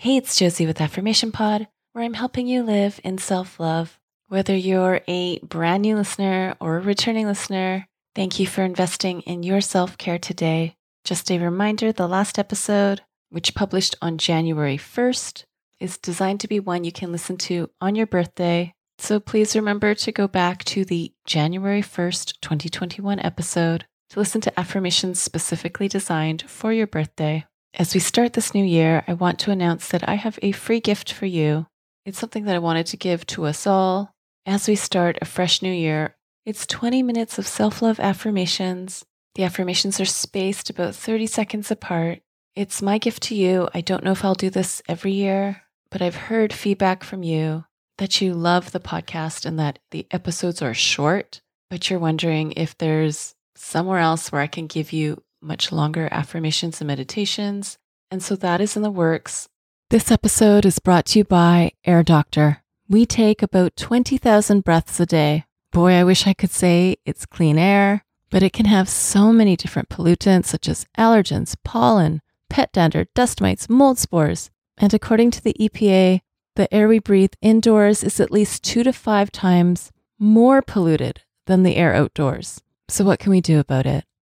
Hey, it's Josie with Affirmation Pod, where I'm helping you live in self love. Whether you're a brand new listener or a returning listener, thank you for investing in your self care today. Just a reminder the last episode, which published on January 1st, is designed to be one you can listen to on your birthday. So please remember to go back to the January 1st, 2021 episode to listen to affirmations specifically designed for your birthday. As we start this new year, I want to announce that I have a free gift for you. It's something that I wanted to give to us all as we start a fresh new year. It's 20 minutes of self love affirmations. The affirmations are spaced about 30 seconds apart. It's my gift to you. I don't know if I'll do this every year, but I've heard feedback from you that you love the podcast and that the episodes are short, but you're wondering if there's somewhere else where I can give you much longer affirmations and meditations. And so that is in the works. This episode is brought to you by Air Doctor. We take about 20,000 breaths a day. Boy, I wish I could say it's clean air, but it can have so many different pollutants such as allergens, pollen, pet dander, dust mites, mold spores. And according to the EPA, the air we breathe indoors is at least two to five times more polluted than the air outdoors. So, what can we do about it?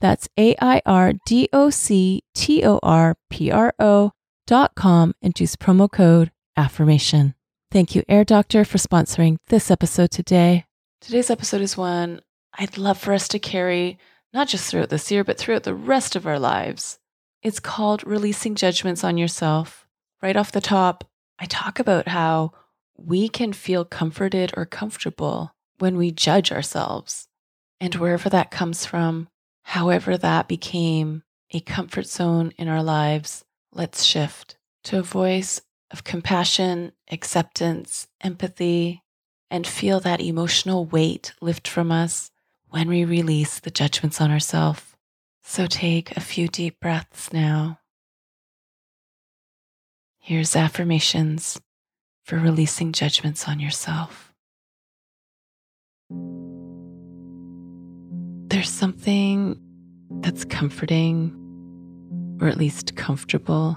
that's A I R D O C T O R P R O dot com and use promo code affirmation. Thank you, Air Doctor, for sponsoring this episode today. Today's episode is one I'd love for us to carry not just throughout this year, but throughout the rest of our lives. It's called Releasing Judgments on Yourself. Right off the top, I talk about how we can feel comforted or comfortable when we judge ourselves. And wherever that comes from, However, that became a comfort zone in our lives, let's shift to a voice of compassion, acceptance, empathy, and feel that emotional weight lift from us when we release the judgments on ourselves. So take a few deep breaths now. Here's affirmations for releasing judgments on yourself. There's something that's comforting, or at least comfortable,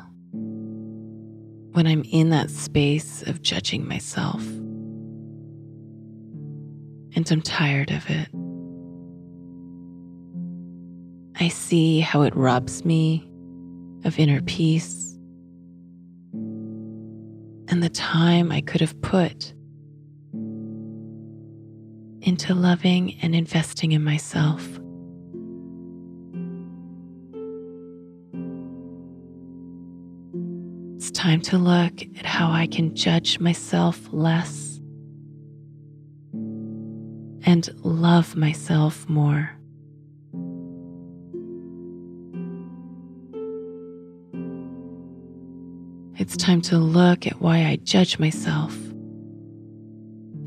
when I'm in that space of judging myself. And I'm tired of it. I see how it robs me of inner peace and the time I could have put into loving and investing in myself. Time to look at how I can judge myself less and love myself more. It's time to look at why I judge myself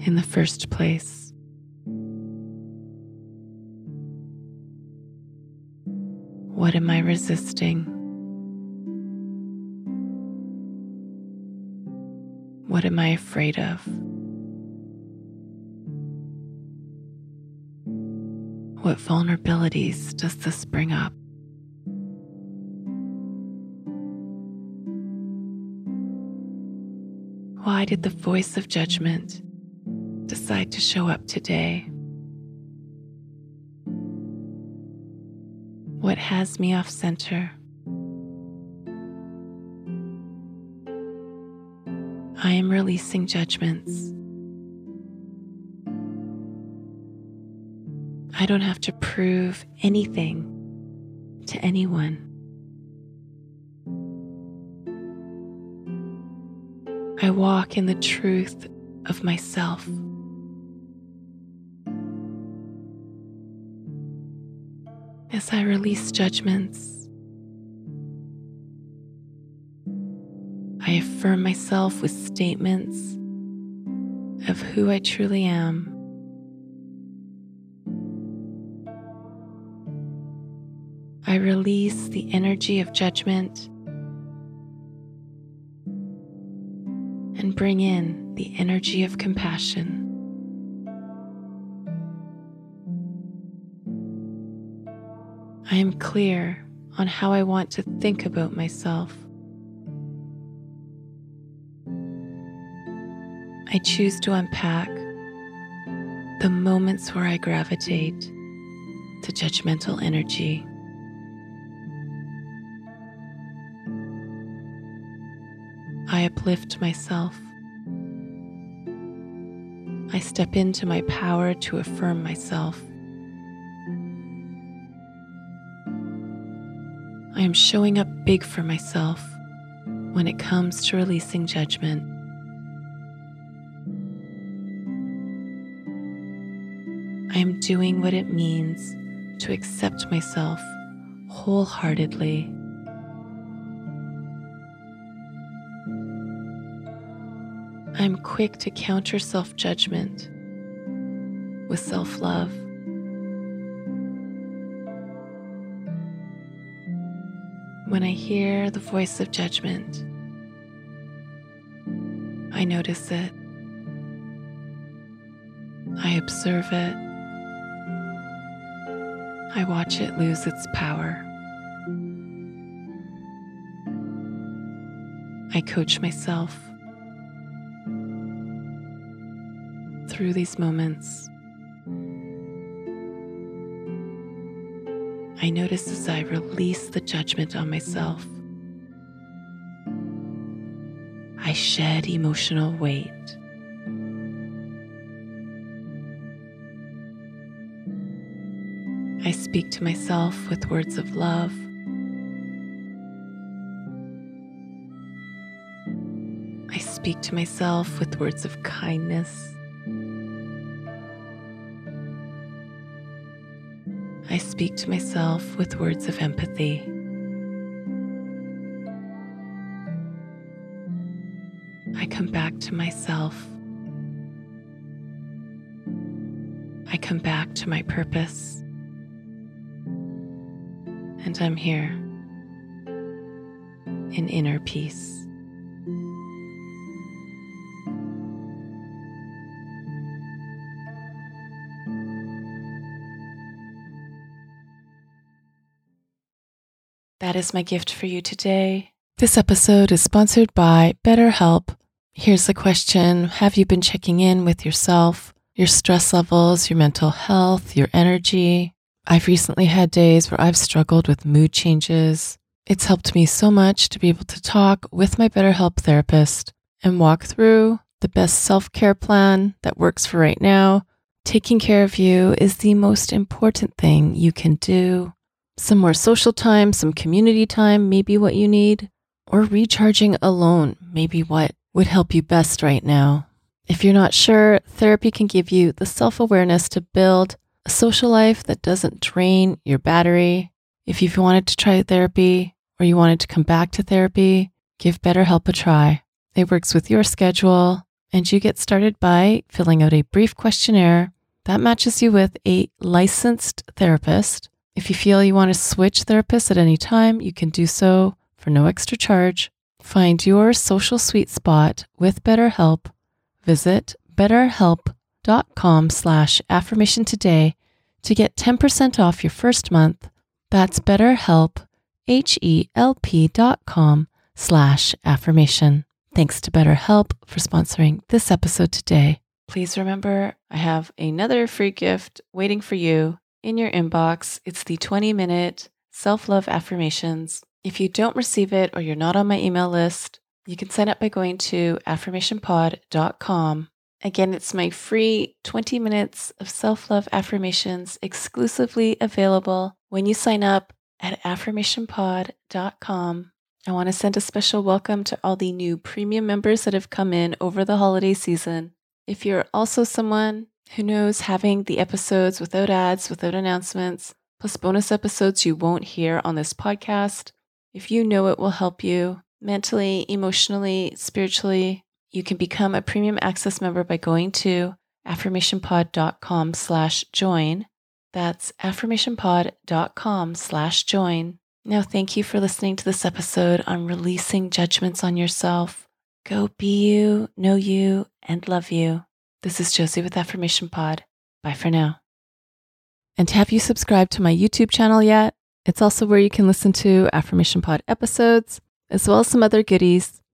in the first place. What am I resisting? What am I afraid of? What vulnerabilities does this bring up? Why did the voice of judgment decide to show up today? What has me off center? I am releasing judgments. I don't have to prove anything to anyone. I walk in the truth of myself. As I release judgments, affirm myself with statements of who I truly am. I release the energy of judgment and bring in the energy of compassion. I am clear on how I want to think about myself. I choose to unpack the moments where I gravitate to judgmental energy. I uplift myself. I step into my power to affirm myself. I am showing up big for myself when it comes to releasing judgment. Doing what it means to accept myself wholeheartedly. I'm quick to counter self judgment with self love. When I hear the voice of judgment, I notice it. I observe it. I watch it lose its power. I coach myself through these moments. I notice as I release the judgment on myself, I shed emotional weight. Speak to myself with words of love. I speak to myself with words of kindness. I speak to myself with words of empathy. I come back to myself. I come back to my purpose. And I'm here in inner peace. That is my gift for you today. This episode is sponsored by BetterHelp. Here's the question Have you been checking in with yourself, your stress levels, your mental health, your energy? I've recently had days where I've struggled with mood changes. It's helped me so much to be able to talk with my BetterHelp therapist and walk through the best self care plan that works for right now. Taking care of you is the most important thing you can do. Some more social time, some community time may be what you need, or recharging alone may be what would help you best right now. If you're not sure, therapy can give you the self awareness to build a social life that doesn't drain your battery. If you've wanted to try therapy or you wanted to come back to therapy, give BetterHelp a try. It works with your schedule, and you get started by filling out a brief questionnaire that matches you with a licensed therapist. If you feel you want to switch therapists at any time, you can do so for no extra charge. Find your social sweet spot with BetterHelp. Visit betterhelp.com slash affirmation today to get 10% off your first month. That's betterhelp, H-E-L-P dot com slash affirmation. Thanks to BetterHelp for sponsoring this episode today. Please remember, I have another free gift waiting for you in your inbox. It's the 20 minute self love affirmations. If you don't receive it or you're not on my email list, you can sign up by going to affirmationpod.com. Again, it's my free 20 minutes of self love affirmations exclusively available when you sign up at affirmationpod.com. I want to send a special welcome to all the new premium members that have come in over the holiday season. If you're also someone who knows having the episodes without ads, without announcements, plus bonus episodes you won't hear on this podcast, if you know it will help you mentally, emotionally, spiritually, you can become a premium access member by going to affirmationpod.com slash join. That's affirmationpod.com slash join. Now, thank you for listening to this episode on releasing judgments on yourself. Go be you, know you, and love you. This is Josie with Affirmation Pod. Bye for now. And have you subscribed to my YouTube channel yet? It's also where you can listen to Affirmation Pod episodes, as well as some other goodies.